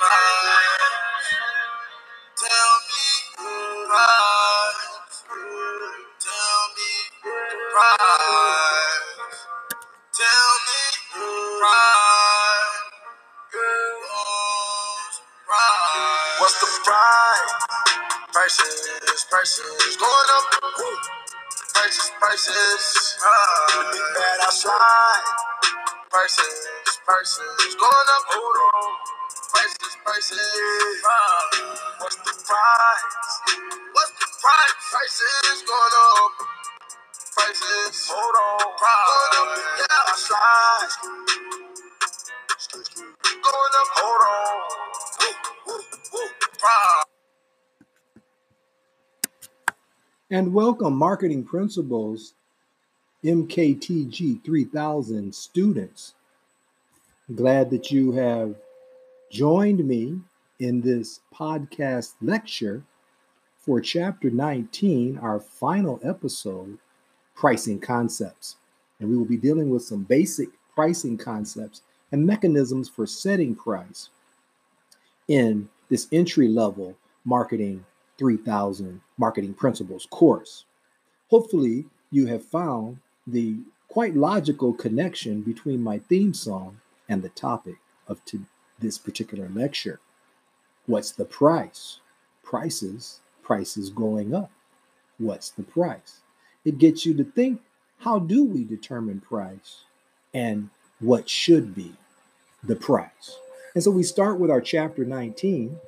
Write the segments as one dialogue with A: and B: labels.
A: What's the price? Prices, prices going up. Prices, prices. Uh, big bad outside. Prices, prices going up. Hold on. Prices, prices. Uh, what's the price? What's the price? Prices going up. Prices. Hold on. Price. Going up. Yeah. Outside. Going up. Hold on. Price.
B: And welcome, Marketing Principles MKTG 3000 students. Glad that you have joined me in this podcast lecture for Chapter 19, our final episode, Pricing Concepts. And we will be dealing with some basic pricing concepts and mechanisms for setting price in this entry level marketing 3000 Marketing Principles course. Hopefully, you have found the quite logical connection between my theme song and the topic of to this particular lecture. What's the price? Prices, prices going up. What's the price? It gets you to think how do we determine price and what should be the price? And so we start with our chapter 19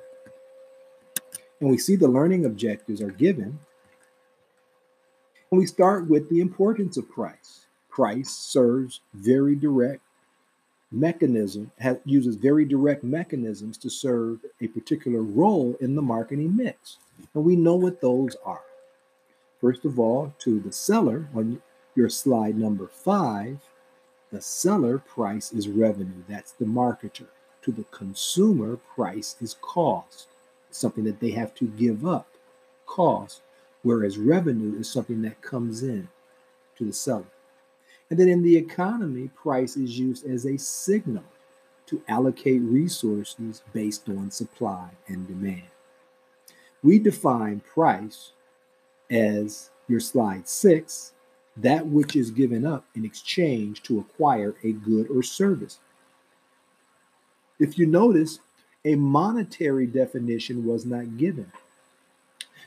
B: and we see the learning objectives are given. And we start with the importance of price. Price serves very direct mechanism, has, uses very direct mechanisms to serve a particular role in the marketing mix. And we know what those are. First of all, to the seller, on your slide number five, the seller price is revenue. That's the marketer. To the consumer, price is cost something that they have to give up, cost, whereas revenue is something that comes in to the seller. And then in the economy, price is used as a signal to allocate resources based on supply and demand. We define price as your slide six, that which is given up in exchange to acquire a good or service. If you notice, a monetary definition was not given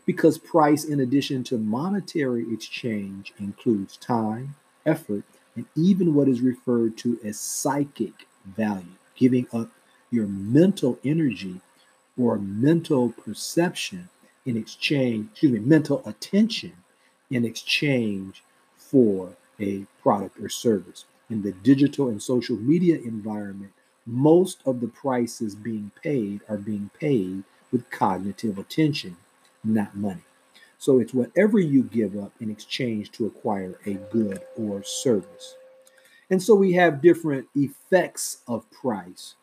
B: because price, in addition to monetary exchange, includes time, effort, and even what is referred to as psychic value, giving up your mental energy or mental perception in exchange, excuse me, mental attention in exchange for a product or service. In the digital and social media environment, most of the prices being paid are being paid with cognitive attention, not money. So it's whatever you give up in exchange to acquire a good or service. And so we have different effects of price.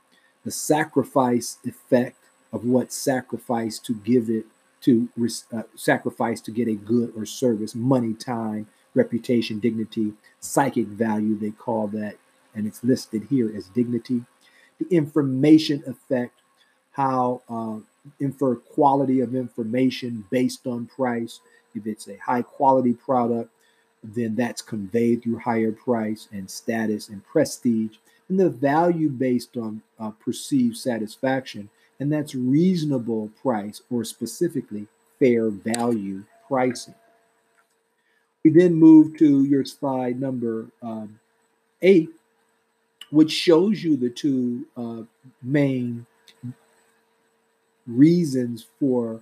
B: The sacrifice effect of what sacrifice to give it to uh, sacrifice to get a good or service, money, time, reputation, dignity, psychic value, they call that, and it's listed here as dignity the information effect, how uh, infer quality of information based on price. If it's a high quality product, then that's conveyed through higher price and status and prestige. And the value based on uh, perceived satisfaction, and that's reasonable price or specifically fair value pricing. We then move to your slide number um, eight, which shows you the two uh, main reasons for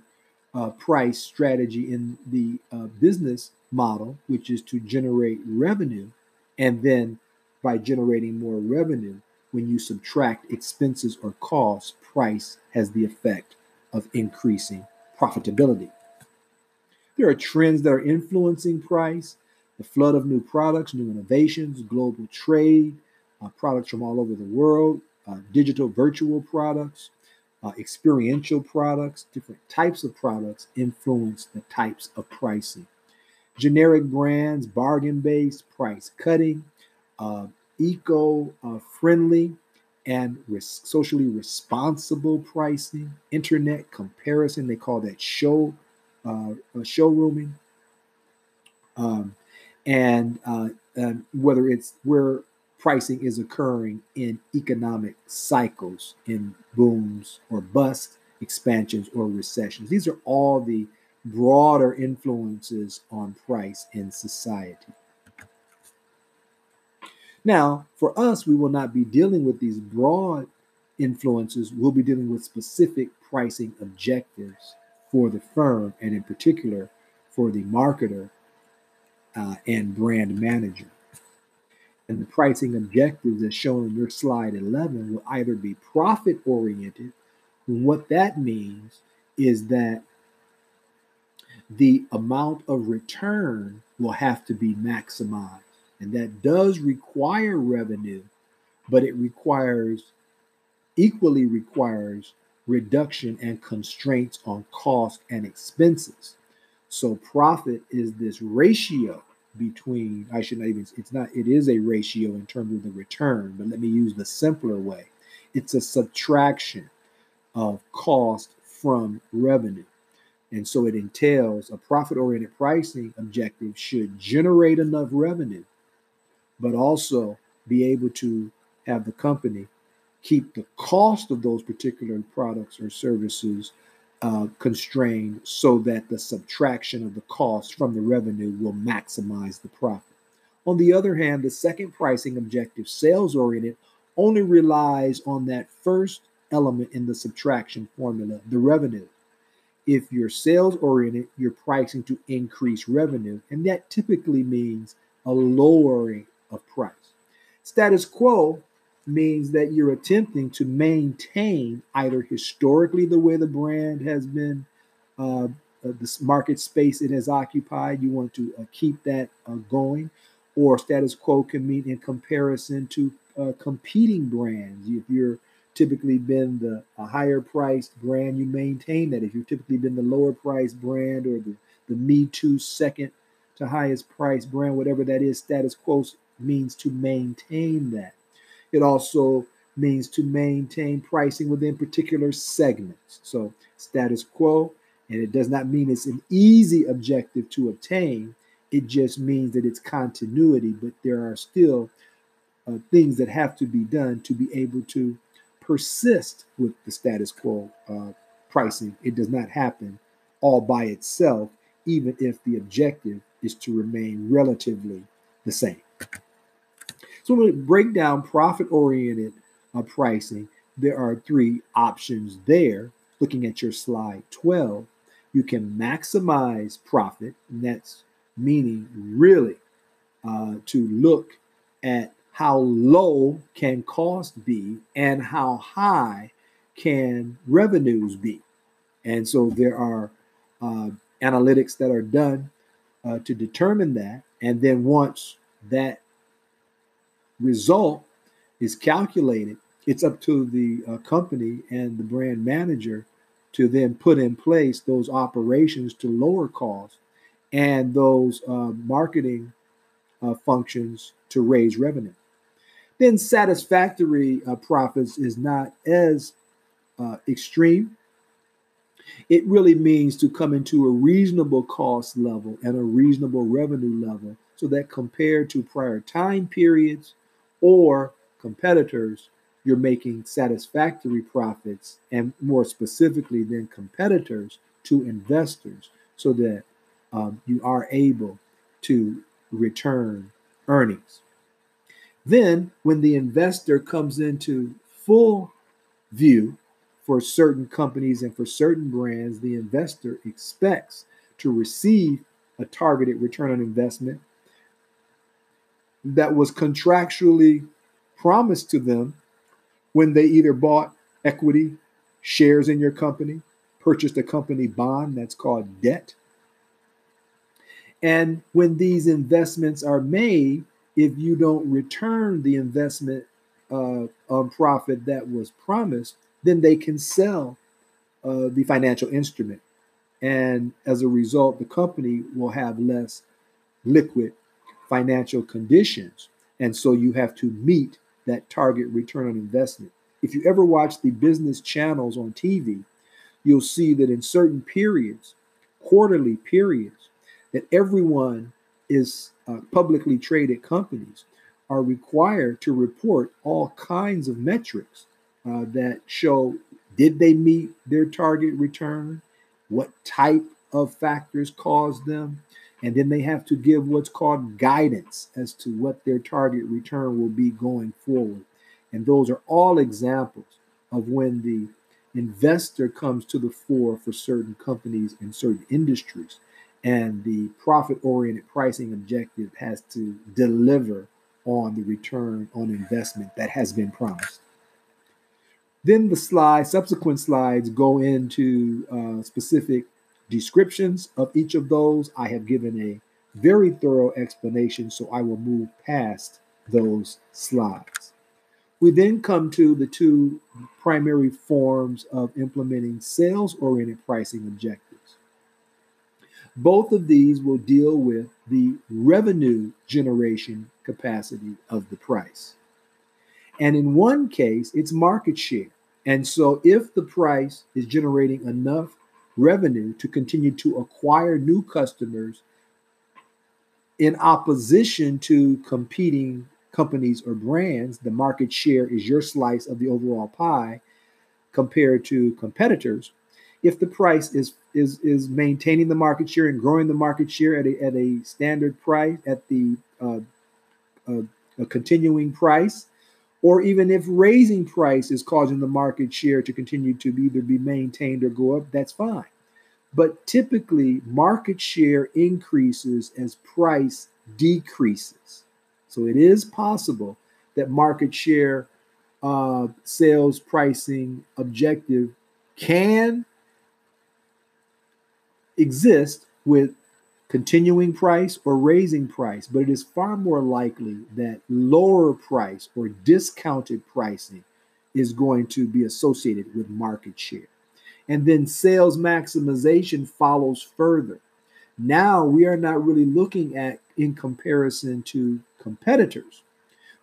B: uh, price strategy in the uh, business model, which is to generate revenue. And then by generating more revenue, when you subtract expenses or costs, price has the effect of increasing profitability. There are trends that are influencing price the flood of new products, new innovations, global trade, uh, products from all over the world, uh, digital virtual products, uh, experiential products, different types of products influence the types of pricing. Generic brands, bargain based, price cutting, uh, eco uh, friendly, and res- socially responsible pricing, internet comparison. They call that show uh, uh showrooming. Um, and uh, whether it's where pricing is occurring in economic cycles, in booms or busts, expansions or recessions. These are all the broader influences on price in society. Now, for us, we will not be dealing with these broad influences. We'll be dealing with specific pricing objectives for the firm, and in particular for the marketer uh, and brand manager. And the pricing objectives, as shown in your slide 11, will either be profit oriented. What that means is that the amount of return will have to be maximized. And that does require revenue, but it requires, equally requires reduction and constraints on cost and expenses. So profit is this ratio between, I should not even, it's not, it is a ratio in terms of the return, but let me use the simpler way. It's a subtraction of cost from revenue. And so it entails a profit oriented pricing objective should generate enough revenue but also be able to have the company keep the cost of those particular products or services uh, constrained so that the subtraction of the cost from the revenue will maximize the profit. On the other hand, the second pricing objective, sales oriented, only relies on that first element in the subtraction formula, the revenue. If you're sales oriented, you're pricing to increase revenue, and that typically means a lowering of price. Status quo means that you're attempting to maintain either historically the way the brand has been, uh, uh, the market space it has occupied, you want to uh, keep that uh, going, or status quo can mean in comparison to uh, competing brands. If you're typically been the a higher priced brand, you maintain that. If you've typically been the lower priced brand or the, the Me Too second to highest price brand, whatever that is, status quo means to maintain that. It also means to maintain pricing within particular segments. So, status quo, and it does not mean it's an easy objective to obtain. It just means that it's continuity, but there are still uh, things that have to be done to be able to persist with the status quo uh, pricing. It does not happen all by itself, even if the objective is to remain relatively the same. So we break down profit oriented uh, pricing, there are three options there. Looking at your slide 12, you can maximize profit, and that's meaning really uh, to look at how low can cost be and how high can revenues be. And so there are uh, analytics that are done uh, to determine that. And then once that result is calculated, it's up to the uh, company and the brand manager to then put in place those operations to lower costs and those uh, marketing uh, functions to raise revenue. Then satisfactory uh, profits is not as uh, extreme. It really means to come into a reasonable cost level and a reasonable revenue level so that compared to prior time periods, or competitors, you're making satisfactory profits, and more specifically than competitors, to investors, so that um, you are able to return earnings. Then, when the investor comes into full view for certain companies and for certain brands, the investor expects to receive a targeted return on investment that was contractually promised to them when they either bought equity, shares in your company, purchased a company bond that's called debt. And when these investments are made, if you don't return the investment uh, on profit that was promised, then they can sell uh, the financial instrument. And as a result, the company will have less liquid financial conditions. And so you have to meet that target return on investment. if you ever watch the business channels on TV, you'll see that in certain periods, quarterly periods, that everyone is uh, publicly traded companies are required to report all kinds of metrics uh, that show did they meet their target return, what type of factors caused them, and then they have to give what's called guidance as to what their target return will be going forward. And those are all examples of when the investor comes to the fore for certain companies and certain industries. And the profit oriented pricing objective has to deliver on the return on investment that has been promised. Then the slide, subsequent slides go into uh, specific descriptions of each of those. I have given a very thorough explanation, so I will move past those slides. We then come to the two primary forms of implementing sales oriented pricing objectives. Both of these will deal with the revenue generation capacity of the price. And in one case, it's market share. And so if the price is generating enough revenue to continue to acquire new customers in opposition to competing companies or brands, the market share is your slice of the overall pie compared to competitors. If the price is is is maintaining the market share and growing the market share at a, at a standard price at the uh, uh, a continuing price, or even if raising price is causing the market share to continue to either be maintained or go up, that's fine. But typically, market share increases as price decreases. So it is possible that market share uh, sales pricing objective can exist with continuing price or raising price, but it is far more likely that lower price or discounted pricing is going to be associated with market share. And then sales maximization follows further. Now we are not really looking at in comparison to competitors.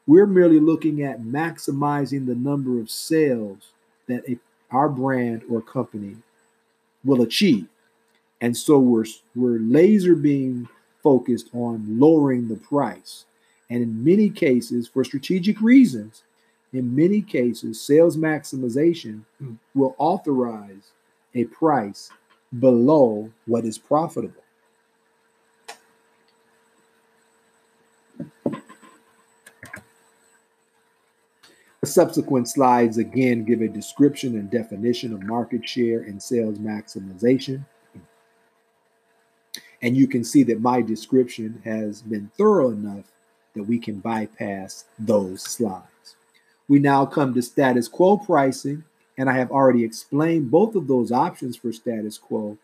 B: We're merely looking at maximizing the number of sales that a, our brand or company will achieve. And so we're we're laser being focused on lowering the price. And in many cases, for strategic reasons, in many cases, sales maximization hmm. will authorize a price below what is profitable. The subsequent slides again give a description and definition of market share and sales maximization. And you can see that my description has been thorough enough that we can bypass those slides. We now come to status quo pricing, and I have already explained both of those options for status quo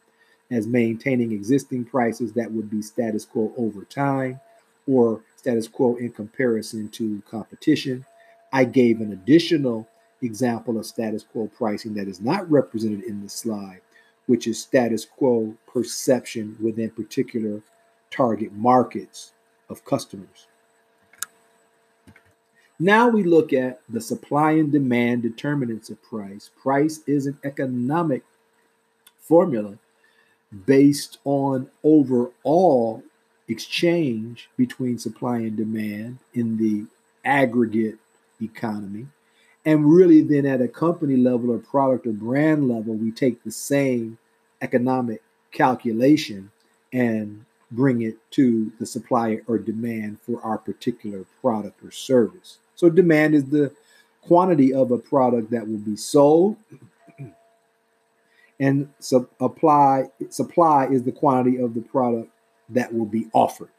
B: as maintaining existing prices that would be status quo over time or status quo in comparison to competition. I gave an additional example of status quo pricing that is not represented in the slide, which is status quo perception within particular target markets of customers. Now we look at the supply and demand determinants of price. Price is an economic formula based on overall exchange between supply and demand in the aggregate economy. And really, then at a company level or product or brand level, we take the same economic calculation and bring it to the supply or demand for our particular product or service. So, demand is the quantity of a product that will be sold, and supply supply is the quantity of the product that will be offered.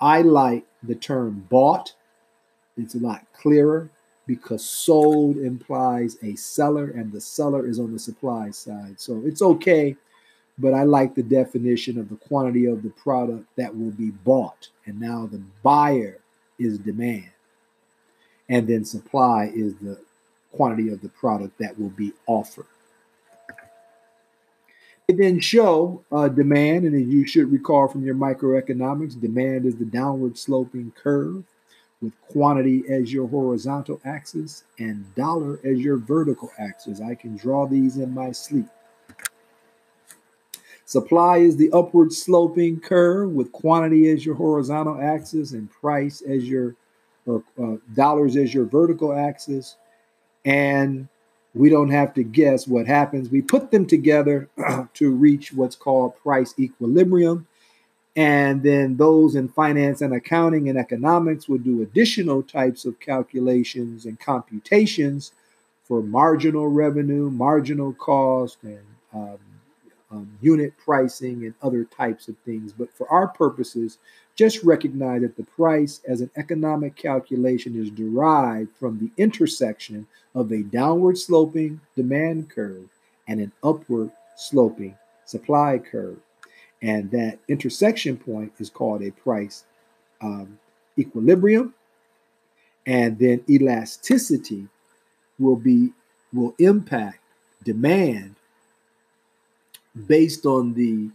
B: I like the term bought. It's a lot clearer because sold implies a seller and the seller is on the supply side. So it's okay, but I like the definition of the quantity of the product that will be bought. And now the buyer is demand. And then supply is the quantity of the product that will be offered. It then show uh, demand, and as you should recall from your microeconomics, demand is the downward sloping curve with quantity as your horizontal axis and dollar as your vertical axis. I can draw these in my sleep. Supply is the upward sloping curve with quantity as your horizontal axis and price as your or uh, dollars as your vertical axis. And we don't have to guess what happens. We put them together to reach what's called price equilibrium. And then those in finance and accounting and economics would do additional types of calculations and computations for marginal revenue, marginal cost, and um, um, unit pricing and other types of things. But for our purposes, just recognize that the price as an economic calculation is derived from the intersection of a downward sloping demand curve and an upward sloping supply curve. And that intersection point is called a price um, equilibrium. And then elasticity will be will impact demand based on the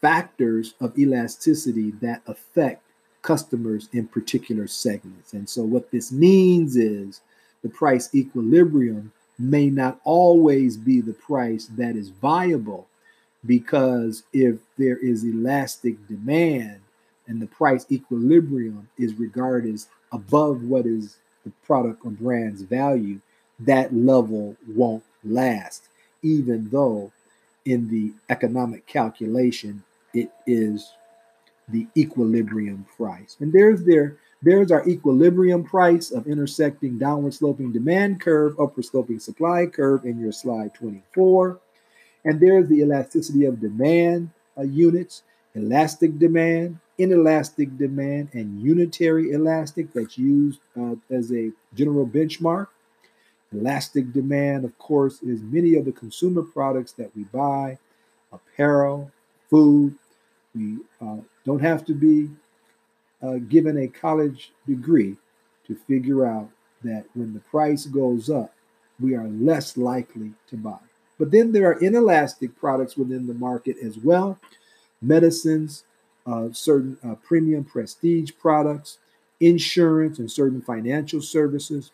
B: factors of elasticity that affect customers in particular segments. And so, what this means is the price equilibrium may not always be the price that is viable because if there is elastic demand and the price equilibrium is regarded as above what is the product or brand's value, that level won't last, even though in the economic calculation, it is the equilibrium price. And there's their there's our equilibrium price of intersecting downward sloping demand curve, upward sloping supply curve in your slide 24. And there's the elasticity of demand uh, units, elastic demand, inelastic demand, and unitary elastic that's used uh, as a general benchmark. Elastic demand, of course, is many of the consumer products that we buy, apparel, food. We uh, don't have to be uh, given a college degree to figure out that when the price goes up, we are less likely to buy. But then there are inelastic products within the market as well medicines, uh, certain uh, premium prestige products, insurance, and certain financial services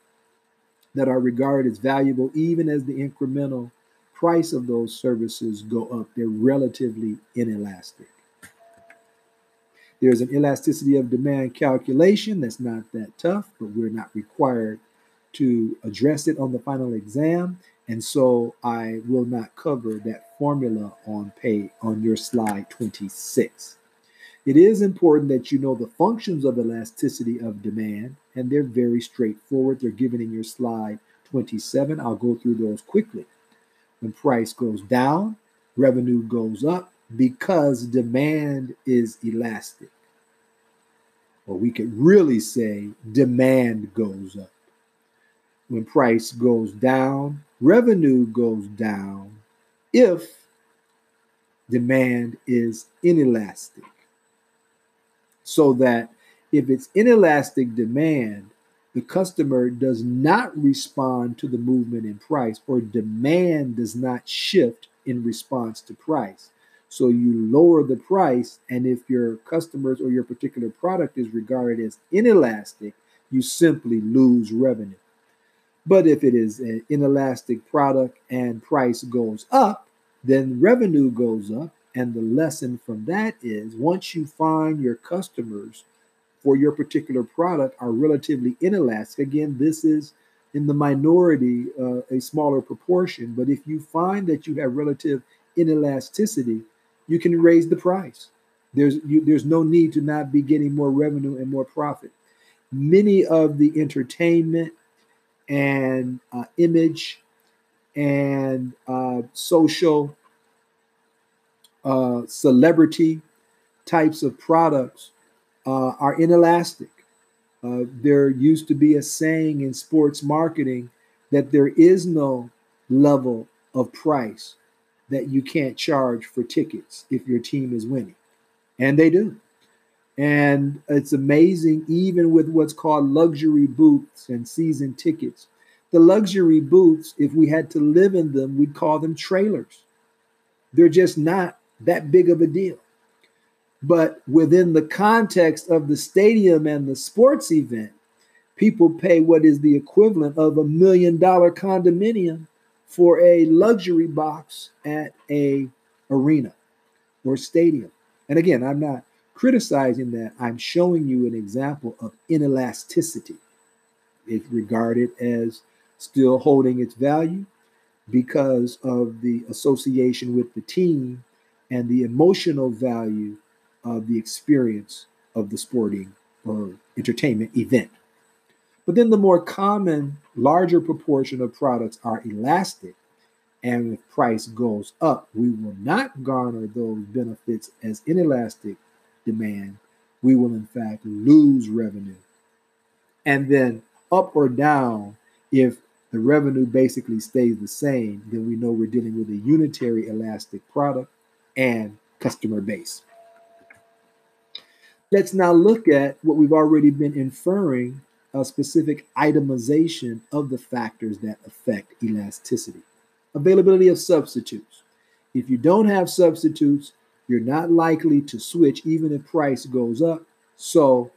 B: that are regarded as valuable, even as the incremental price of those services go up. They're relatively inelastic. There's an elasticity of demand calculation that's not that tough, but we're not required to address it on the final exam. And so I will not cover that formula on pay on your slide 26. It is important that you know the functions of elasticity of demand, and they're very straightforward. They're given in your slide 27. I'll go through those quickly. When price goes down, revenue goes up because demand is elastic. Or we could really say demand goes up. When price goes down, revenue goes down if demand is inelastic so that if it's inelastic demand, the customer does not respond to the movement in price or demand does not shift in response to price. So you lower the price, and if your customers or your particular product is regarded as inelastic, you simply lose revenue. But if it is an inelastic product and price goes up, then revenue goes up and the lesson from that is once you find your customers for your particular product are relatively inelastic, again, this is in the minority, uh, a smaller proportion. But if you find that you have relative inelasticity, you can raise the price. There's you, there's no need to not be getting more revenue and more profit. Many of the entertainment and uh, image and uh, social uh, celebrity types of products uh, are inelastic. Uh, there used to be a saying in sports marketing that there is no level of price that you can't charge for tickets if your team is winning. And they do. And it's amazing, even with what's called luxury booths and season tickets. The luxury booths, if we had to live in them, we'd call them trailers. They're just not that big of a deal. But within the context of the stadium and the sports event, People pay what is the equivalent of a million dollar condominium for a luxury box at a arena or stadium. And again, I'm not criticizing that. I'm showing you an example of inelasticity. It's regarded as still holding its value because of the association with the team and the emotional value of the experience of the sporting or entertainment event. But then the more common, larger proportion of products are elastic. And if price goes up, we will not garner those benefits as inelastic demand. We will, in fact, lose revenue. And then up or down, if the revenue basically stays the same, then we know we're dealing with a unitary elastic product and customer base. Let's now look at what we've already been inferring a specific itemization of the factors that affect elasticity. Availability of substitutes. If you don't have substitutes, you're not likely to switch even if price goes up. So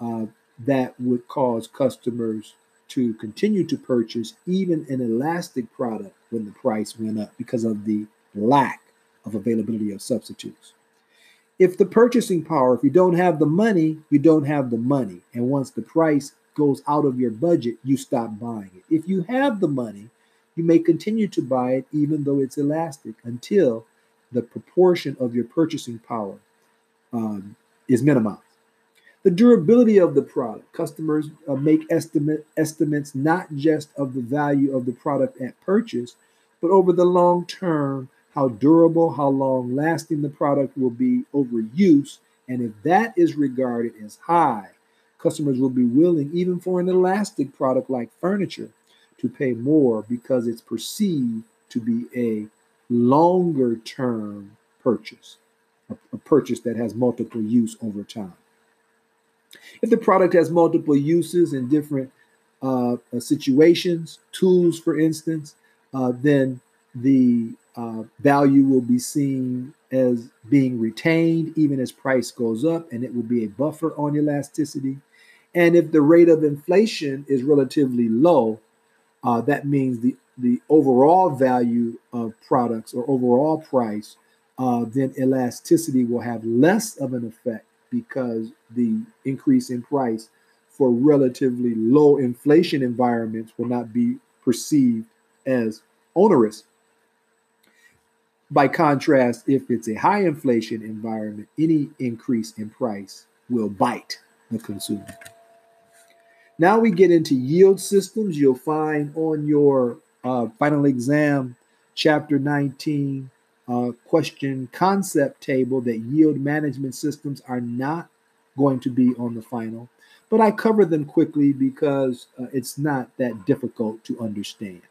B: uh, that would cause customers to continue to purchase even an elastic product when the price went up because of the lack of availability of substitutes. If the purchasing power, if you don't have the money, you don't have the money. And once the price goes out of your budget, you stop buying it. If you have the money, you may continue to buy it even though it's elastic until the proportion of your purchasing power um, is minimized. The durability of the product. Customers uh, make estimate, estimates not just of the value of the product at purchase, but over the long term, how durable, how long lasting the product will be over use. And if that is regarded as high, customers will be willing, even for an elastic product like furniture, to pay more because it's perceived to be a longer term purchase, a, a purchase that has multiple use over time. If the product has multiple uses in different uh, uh, situations, tools, for instance, uh, then the uh, value will be seen as being retained even as price goes up, and it will be a buffer on elasticity. And if the rate of inflation is relatively low, uh, that means the, the overall value of products or overall price, uh, then elasticity will have less of an effect because the increase in price for relatively low inflation environments will not be perceived as onerous. By contrast, if it's a high inflation environment, any increase in price will bite the consumer. Now we get into yield systems. You'll find on your uh, final exam, chapter 19, uh, question concept table that yield management systems are not going to be on the final. But I cover them quickly because uh, it's not that difficult to understand.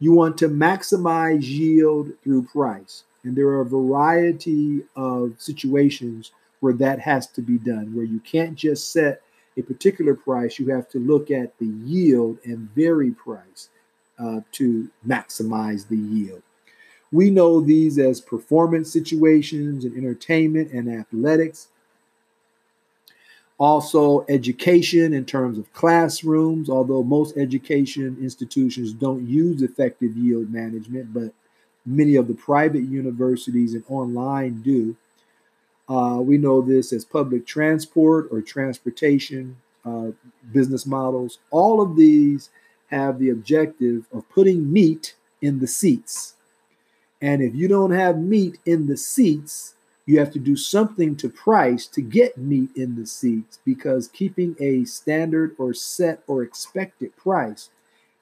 B: You want to maximize yield through price. And there are a variety of situations where that has to be done, where you can't just set a particular price, you have to look at the yield and vary price uh, to maximize the yield. We know these as performance situations and entertainment and athletics. Also, education in terms of classrooms, although most education institutions don't use effective yield management, but many of the private universities and online do. Uh, we know this as public transport or transportation uh, business models. All of these have the objective of putting meat in the seats. And if you don't have meat in the seats, you have to do something to price to get meat in the seats because keeping a standard or set or expected price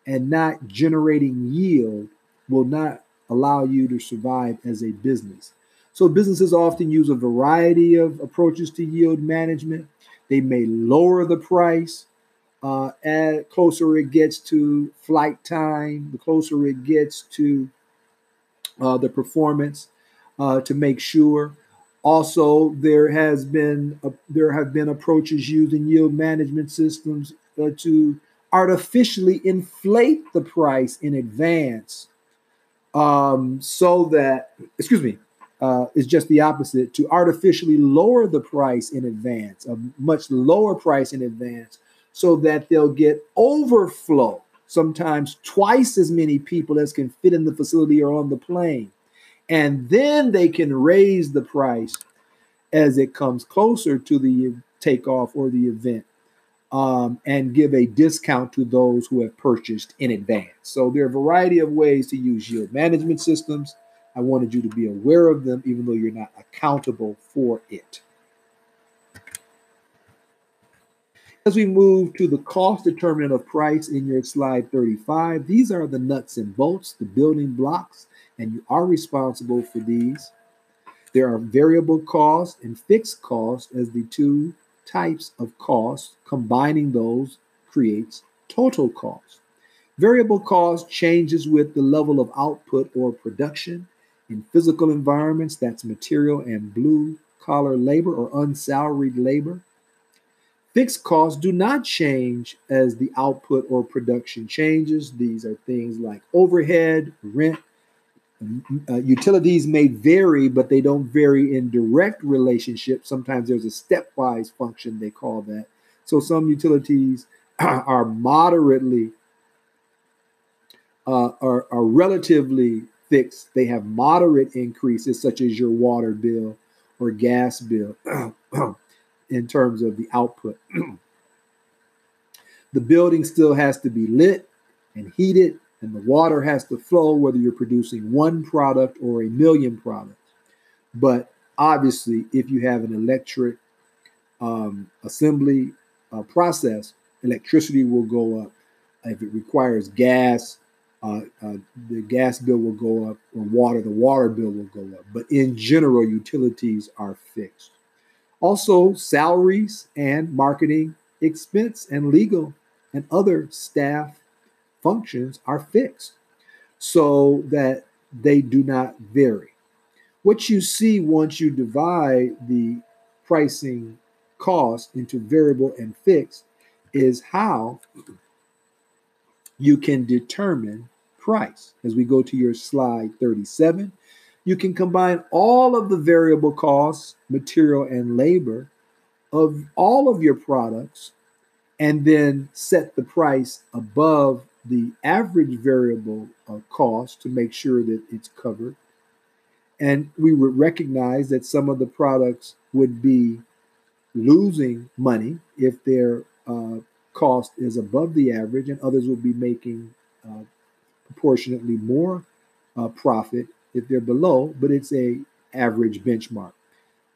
B: and not generating yield will not allow you to survive as a business. So businesses often use a variety of approaches to yield management. They may lower the price uh, as closer it gets to flight time, the closer it gets to uh, the performance uh, to make sure. Also, there has been a, there have been approaches used in yield management systems uh, to artificially inflate the price in advance, um, so that excuse me, uh, is just the opposite to artificially lower the price in advance, a much lower price in advance, so that they'll get overflow, sometimes twice as many people as can fit in the facility or on the plane. And then they can raise the price as it comes closer to the takeoff or the event um, and give a discount to those who have purchased in advance. So there are a variety of ways to use yield management systems. I wanted you to be aware of them, even though you're not accountable for it. As we move to the cost determinant of price in your slide 35, these are the nuts and bolts, the building blocks, and you are responsible for these. There are variable cost and fixed cost as the two types of cost. Combining those creates total cost. Variable cost changes with the level of output or production. In physical environments, that's material and blue collar labor or unsalaried labor. Fixed costs do not change as the output or production changes. These are things like overhead, rent, uh, utilities may vary, but they don't vary in direct relationship. Sometimes there's a stepwise function, they call that. So some utilities are moderately, uh, are, are relatively fixed. They have moderate increases, such as your water bill or gas bill, in terms of the output. the building still has to be lit and heated and the water has to flow whether you're producing one product or a million products. But obviously, if you have an electric um, assembly uh, process, electricity will go up. If it requires gas, uh, uh, the gas bill will go up, or water, the water bill will go up. But in general, utilities are fixed. Also, salaries and marketing expense and legal and other staff functions are fixed so that they do not vary. What you see once you divide the pricing cost into variable and fixed is how you can determine price. As we go to your slide 37, you can combine all of the variable costs, material and labor of all of your products and then set the price above the average variable uh, cost to make sure that it's covered. And we would recognize that some of the products would be losing money if their uh, cost is above the average, and others will be making uh, proportionately more uh, profit if they're below, but it's a average benchmark.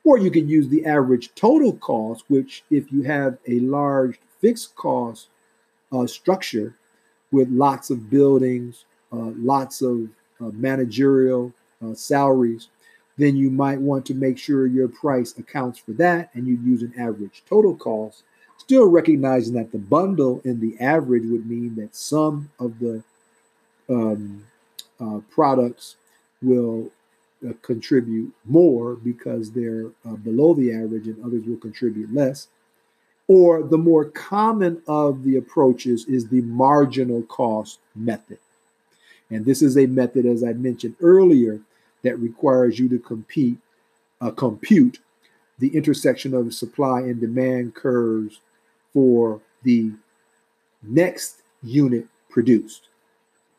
B: Or you can use the average total cost, which if you have a large fixed cost uh, structure, with lots of buildings, uh, lots of uh, managerial uh, salaries, then you might want to make sure your price accounts for that and you use an average total cost, still recognizing that the bundle in the average would mean that some of the um, uh, products will uh, contribute more because they're uh, below the average and others will contribute less. Or the more common of the approaches is the marginal cost method. And this is a method, as I mentioned earlier, that requires you to compete, uh, compute the intersection of supply and demand curves for the next unit produced.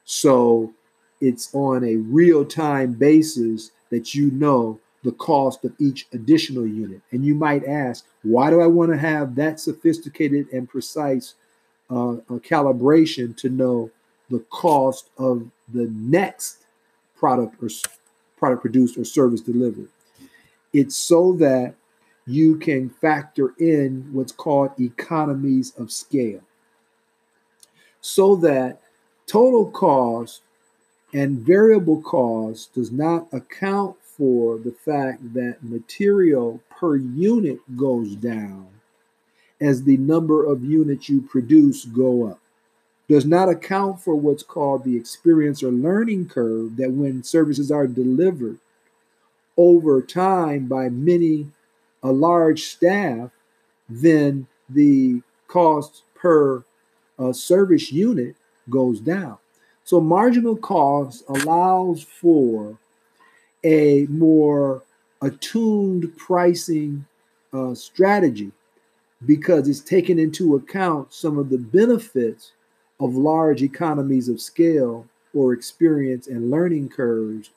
B: So it's on a real time basis that you know the cost of each additional unit. And you might ask, why do I want to have that sophisticated and precise uh, calibration to know the cost of the next product or product produced or service delivered? It's so that you can factor in what's called economies of scale, so that total cost and variable cost does not account for the fact that material per unit goes down as the number of units you produce go up. Does not account for what's called the experience or learning curve that when services are delivered over time by many a large staff then the cost per uh, service unit goes down so marginal cost allows for a more attuned pricing uh, strategy because it's taken into account some of the benefits of large economies of scale or experience and learning curves